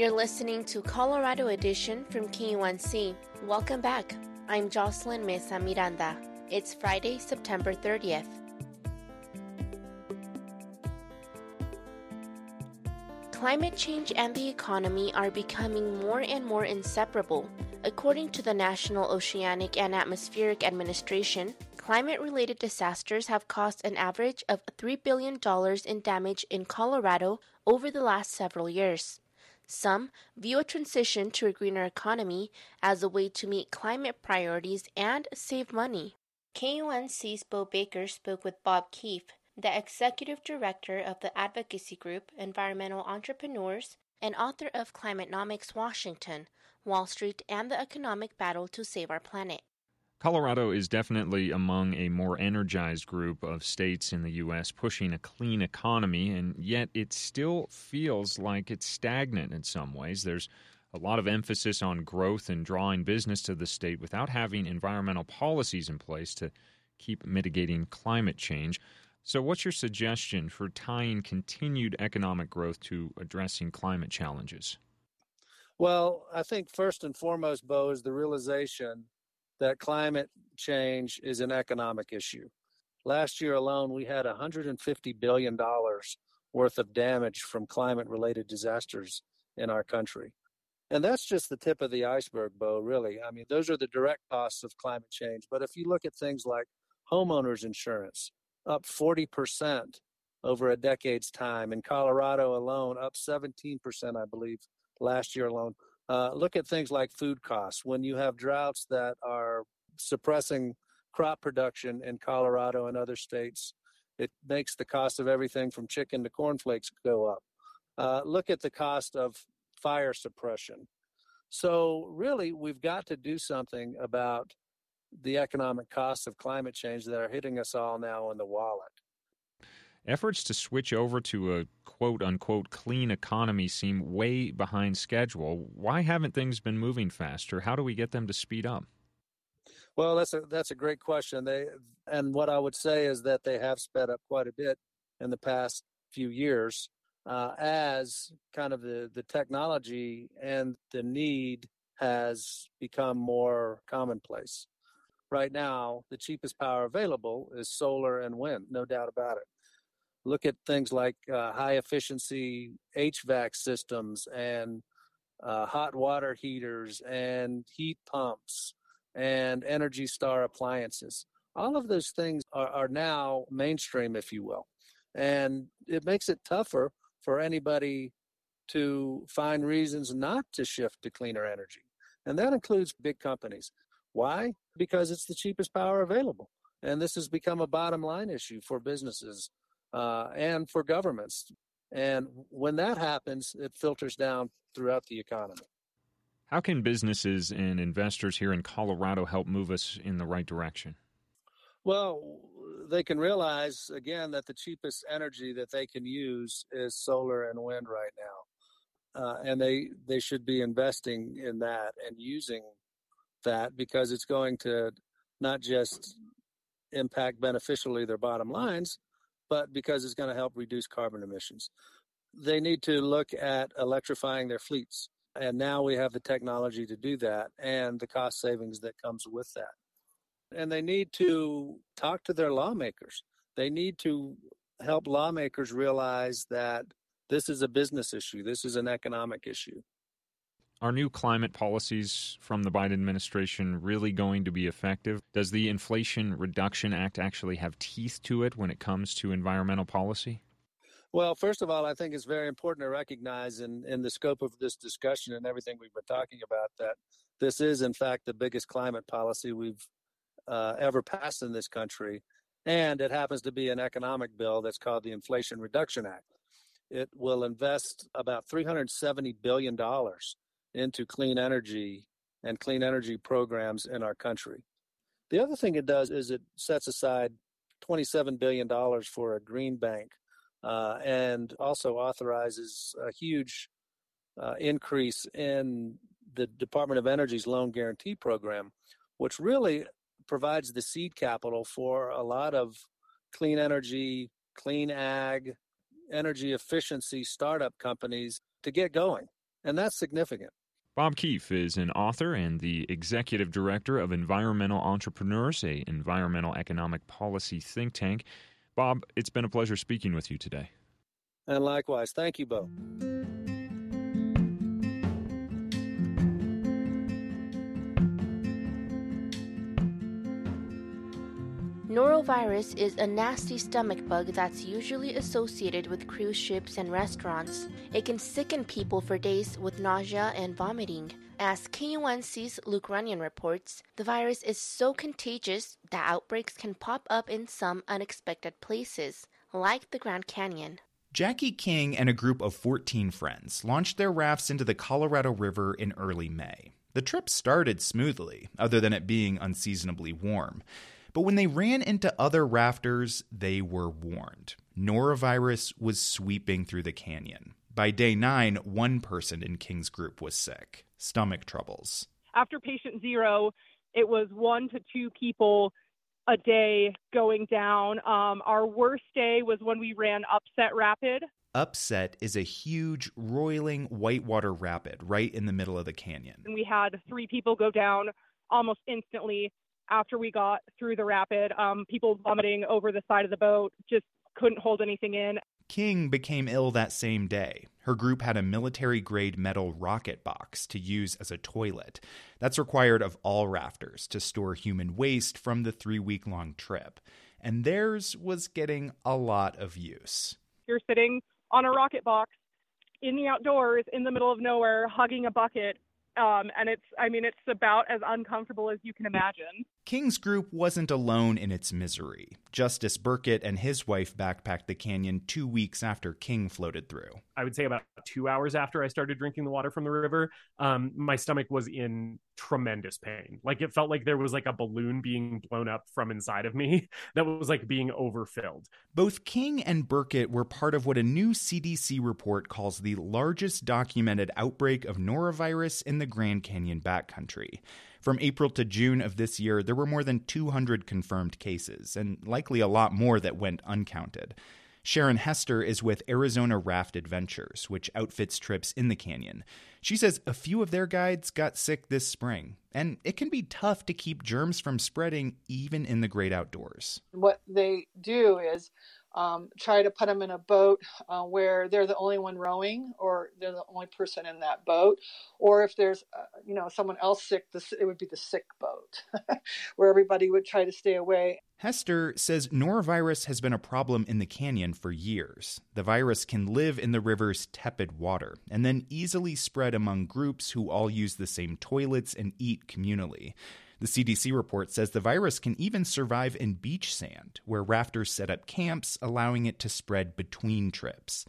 You're listening to Colorado Edition from KUNC. Welcome back. I'm Jocelyn Mesa Miranda. It's Friday, September 30th. Climate change and the economy are becoming more and more inseparable. According to the National Oceanic and Atmospheric Administration, climate related disasters have cost an average of $3 billion in damage in Colorado over the last several years. Some view a transition to a greener economy as a way to meet climate priorities and save money. KUNC's Bo Baker spoke with Bob Keefe, the executive director of the advocacy group Environmental Entrepreneurs and author of Climatenomics Washington, Wall Street, and the Economic Battle to Save Our Planet. Colorado is definitely among a more energized group of states in the U.S. pushing a clean economy, and yet it still feels like it's stagnant in some ways. There's a lot of emphasis on growth and drawing business to the state without having environmental policies in place to keep mitigating climate change. So, what's your suggestion for tying continued economic growth to addressing climate challenges? Well, I think first and foremost, Bo, is the realization that climate change is an economic issue. Last year alone, we had $150 billion worth of damage from climate related disasters in our country. And that's just the tip of the iceberg, Bo, really. I mean, those are the direct costs of climate change. But if you look at things like homeowners insurance, up 40% over a decade's time. In Colorado alone, up 17%, I believe, last year alone. Uh, look at things like food costs. When you have droughts that are suppressing crop production in Colorado and other states, it makes the cost of everything from chicken to cornflakes go up. Uh, look at the cost of fire suppression. So, really, we've got to do something about the economic costs of climate change that are hitting us all now in the wallet. Efforts to switch over to a quote unquote clean economy seem way behind schedule. Why haven't things been moving faster? How do we get them to speed up? Well, that's a that's a great question. They and what I would say is that they have sped up quite a bit in the past few years uh, as kind of the the technology and the need has become more commonplace. Right now, the cheapest power available is solar and wind, no doubt about it look at things like uh, high efficiency HVAC systems and uh, hot water heaters and heat pumps and Energy Star appliances. All of those things are, are now mainstream, if you will. And it makes it tougher for anybody to find reasons not to shift to cleaner energy. And that includes big companies. Why? Because it's the cheapest power available. And this has become a bottom line issue for businesses uh, and for governments. And when that happens, it filters down throughout the economy. How can businesses and investors here in Colorado help move us in the right direction? Well, they can realize again that the cheapest energy that they can use is solar and wind right now, uh, and they they should be investing in that and using that because it's going to not just impact beneficially their bottom lines, but because it's going to help reduce carbon emissions. They need to look at electrifying their fleets. And now we have the technology to do that and the cost savings that comes with that. And they need to talk to their lawmakers. They need to help lawmakers realize that this is a business issue, this is an economic issue. Are new climate policies from the Biden administration really going to be effective? Does the Inflation Reduction Act actually have teeth to it when it comes to environmental policy? Well, first of all, I think it's very important to recognize in, in the scope of this discussion and everything we've been talking about that this is, in fact, the biggest climate policy we've uh, ever passed in this country. And it happens to be an economic bill that's called the Inflation Reduction Act. it will invest about $370 billion into clean energy and clean energy programs in our country. The other thing it does is it sets aside $27 billion for a green bank uh, and also authorizes a huge uh, increase in the Department of Energy's loan guarantee program, which really provides the seed capital for a lot of clean energy, clean ag, energy efficiency startup companies to get going. And that's significant. Bob Keefe is an author and the executive director of Environmental Entrepreneurs, a environmental economic policy think tank. Bob, it's been a pleasure speaking with you today. And likewise. Thank you, Bo. Norovirus is a nasty stomach bug that's usually associated with cruise ships and restaurants. It can sicken people for days with nausea and vomiting. As KUNC's Luke Runyon reports, the virus is so contagious that outbreaks can pop up in some unexpected places, like the Grand Canyon. Jackie King and a group of 14 friends launched their rafts into the Colorado River in early May. The trip started smoothly, other than it being unseasonably warm. But when they ran into other rafters, they were warned. Norovirus was sweeping through the canyon. By day nine, one person in King's group was sick, stomach troubles. After patient zero, it was one to two people a day going down. Um, our worst day was when we ran Upset Rapid. Upset is a huge, roiling whitewater rapid right in the middle of the canyon. And we had three people go down almost instantly after we got through the rapid. Um, people vomiting over the side of the boat, just couldn't hold anything in. King became ill that same day. Her group had a military grade metal rocket box to use as a toilet. That's required of all rafters to store human waste from the three week long trip. And theirs was getting a lot of use. You're sitting on a rocket box in the outdoors in the middle of nowhere, hugging a bucket um, and it's, I mean, it's about as uncomfortable as you can imagine. King's group wasn't alone in its misery. Justice Burkett and his wife backpacked the canyon two weeks after King floated through. I would say about two hours after I started drinking the water from the river, um, my stomach was in tremendous pain. Like it felt like there was like a balloon being blown up from inside of me that was like being overfilled. Both King and Burkett were part of what a new CDC report calls the largest documented outbreak of norovirus in the Grand Canyon backcountry. From April to June of this year, there were more than 200 confirmed cases, and likely a lot more that went uncounted. Sharon Hester is with Arizona Raft Adventures, which outfits trips in the canyon. She says a few of their guides got sick this spring, and it can be tough to keep germs from spreading even in the great outdoors. What they do is um, try to put them in a boat uh, where they're the only one rowing or they're the only person in that boat. Or if there's uh, you know someone else sick this, it would be the sick boat where everybody would try to stay away. Hester says norovirus has been a problem in the canyon for years. The virus can live in the river's tepid water and then easily spread among groups who all use the same toilets and eat communally the CDC report says the virus can even survive in beach sand, where rafters set up camps, allowing it to spread between trips.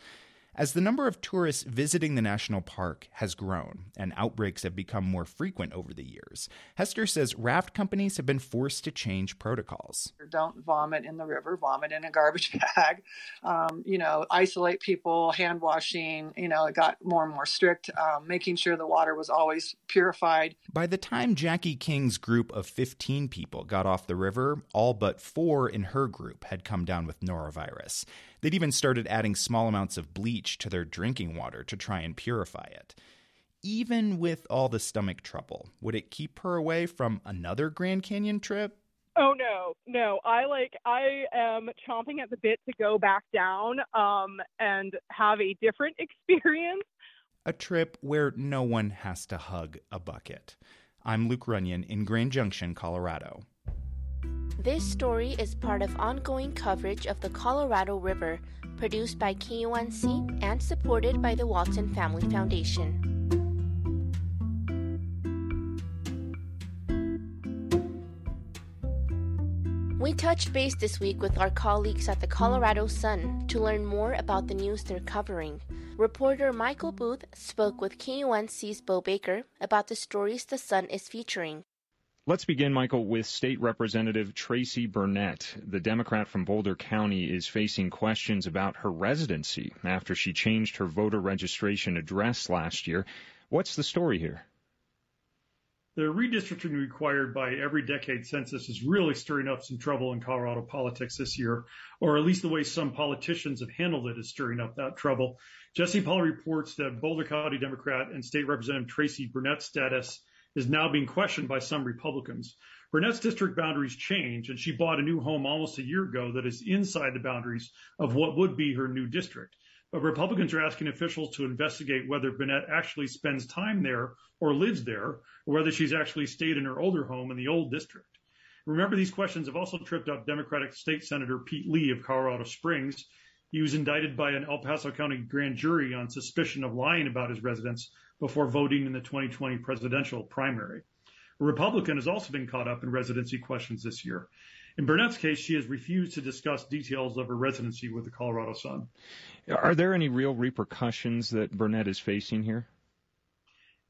As the number of tourists visiting the national park has grown and outbreaks have become more frequent over the years, Hester says raft companies have been forced to change protocols. Don't vomit in the river, vomit in a garbage bag. Um, you know, isolate people, hand washing. You know, it got more and more strict, um, making sure the water was always purified. By the time Jackie King's group of 15 people got off the river, all but four in her group had come down with norovirus. They'd even started adding small amounts of bleach to their drinking water to try and purify it. Even with all the stomach trouble, would it keep her away from another Grand Canyon trip? Oh no, no. I like I am chomping at the bit to go back down um and have a different experience. A trip where no one has to hug a bucket. I'm Luke Runyon in Grand Junction, Colorado. This story is part of ongoing coverage of the Colorado River, produced by KUNC and supported by the Walton Family Foundation. We touched base this week with our colleagues at the Colorado Sun to learn more about the news they're covering. Reporter Michael Booth spoke with KUNC's Bo Baker about the stories the Sun is featuring. Let's begin, Michael, with State Representative Tracey Bernett. The Democrat from Boulder County is facing questions about her residency after she changed her voter registration address last year. What's the story here? The redistricting required by every decade census is really stirring up some trouble in Colorado politics this year, or at least the way some politicians have handled it is stirring up that trouble. Jesse Paul reports that Boulder County Democrat and State Representative Tracey Bernett's status is now being questioned by some Republicans. Bernett's district boundaries change, and she bought a new home almost a year ago that is inside the boundaries of what would be her new district. But Republicans are asking officials to investigate whether Bernett actually spends time there or lives there, or whether she's actually stayed in her older home in the old district. Remember, these questions have also tripped up Democratic State Senator Pete Lee of Colorado Springs. He was indicted by an El Paso County grand jury on suspicion of lying about his residence before voting in the 2020 presidential primary. A Republican has also been caught up in residency questions this year. In Bernett's case, she has refused to discuss details of her residency with the Colorado Sun. Are there any real repercussions that Bernett is facing here?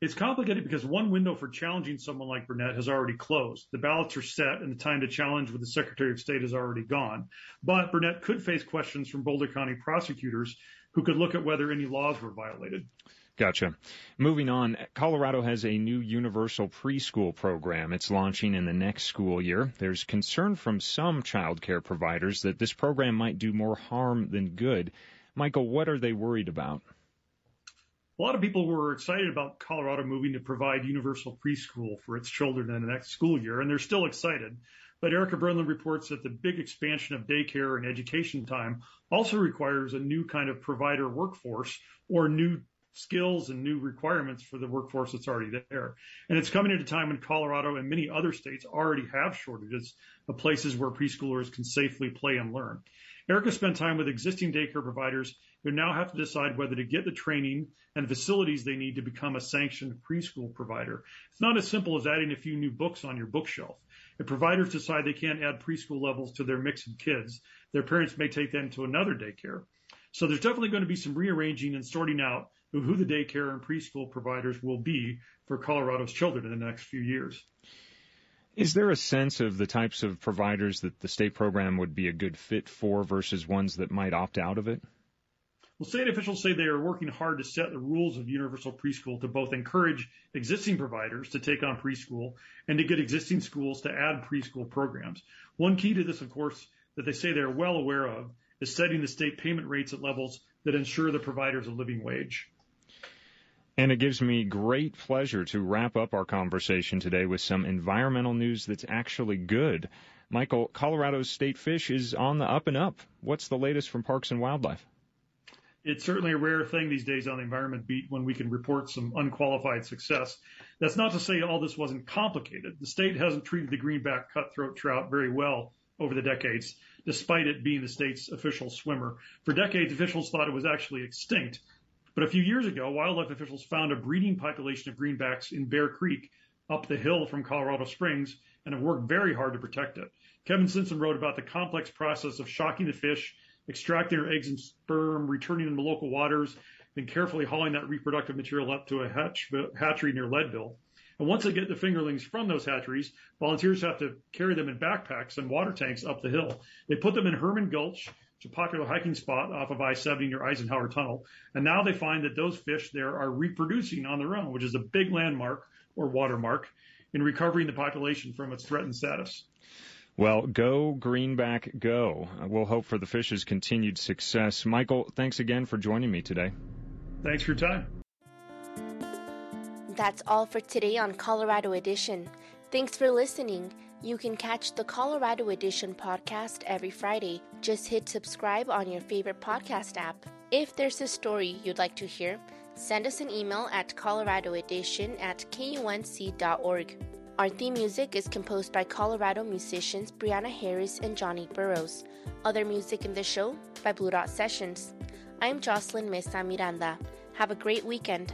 It's complicated because one window for challenging someone like Bernett has already closed. The ballots are set and the time to challenge with the Secretary of State is already gone. But Bernett could face questions from Boulder County prosecutors who could look at whether any laws were violated. Gotcha. Moving on, Colorado has a new universal preschool program. It's launching in the next school year. There's concern from some child care providers that this program might do more harm than good. Michael, what are they worried about? A lot of people were excited about Colorado moving to provide universal preschool for its children in the next school year, and they're still excited. But Erica Breunlin reports that the big expansion of daycare and education time also requires a new kind of provider workforce or new skills and new requirements for the workforce that's already there. And it's coming at a time when Colorado and many other states already have shortages of places where preschoolers can safely play and learn. Erica spent time with existing daycare providers who now have to decide whether to get the training and facilities they need to become a sanctioned preschool provider. It's not as simple as adding a few new books on your bookshelf. If providers decide they can't add preschool levels to their mix of kids, their parents may take them to another daycare. So there's definitely going to be some rearranging and sorting out who the daycare and preschool providers will be for Colorado's children in the next few years. Is there a sense of the types of providers that the state program would be a good fit for versus ones that might opt out of it? Well, state officials say they are working hard to set the rules of universal preschool to both encourage existing providers to take on preschool and to get existing schools to add preschool programs. One key to this, of course, that they say they're well aware of is setting the state payment rates at levels that ensure the providers a living wage. And it gives me great pleasure to wrap up our conversation today with some environmental news that's actually good. Michael, Colorado's state fish is on the up and up. What's the latest from Parks and Wildlife? It's certainly a rare thing these days on the environment beat when we can report some unqualified success. That's not to say all this wasn't complicated. The state hasn't treated the greenback cutthroat trout very well over the decades, despite it being the state's official swimmer. For decades, officials thought it was actually extinct. But a few years ago, wildlife officials found a breeding population of greenbacks in Bear Creek up the hill from Colorado Springs and have worked very hard to protect it. Kevin Simpson wrote about the complex process of shocking the fish, extracting their eggs and sperm, returning them to local waters, then carefully hauling that reproductive material up to a hatch, uh, hatchery near Leadville. And once they get the fingerlings from those hatcheries, volunteers have to carry them in backpacks and water tanks up the hill. They put them in Herman Gulch, which is a popular hiking spot off of I-70 near Eisenhower Tunnel. And now they find that those fish there are reproducing on their own, which is a big landmark or watermark in recovering the population from its threatened status. Well, go greenback, go. We'll hope for the fish's continued success. Michael, thanks again for joining me today. Thanks for your time. That's all for today on Colorado Edition. Thanks for listening. You can catch the Colorado Edition podcast every Friday. Just hit subscribe on your favorite podcast app. If there's a story you'd like to hear, send us an email at coloradoedition at kunc.org. Our theme music is composed by Colorado musicians Brianna Harris and Johnny Burrows. Other music in the show by Blue Dot Sessions. I'm Jocelyn Mesa Miranda. Have a great weekend.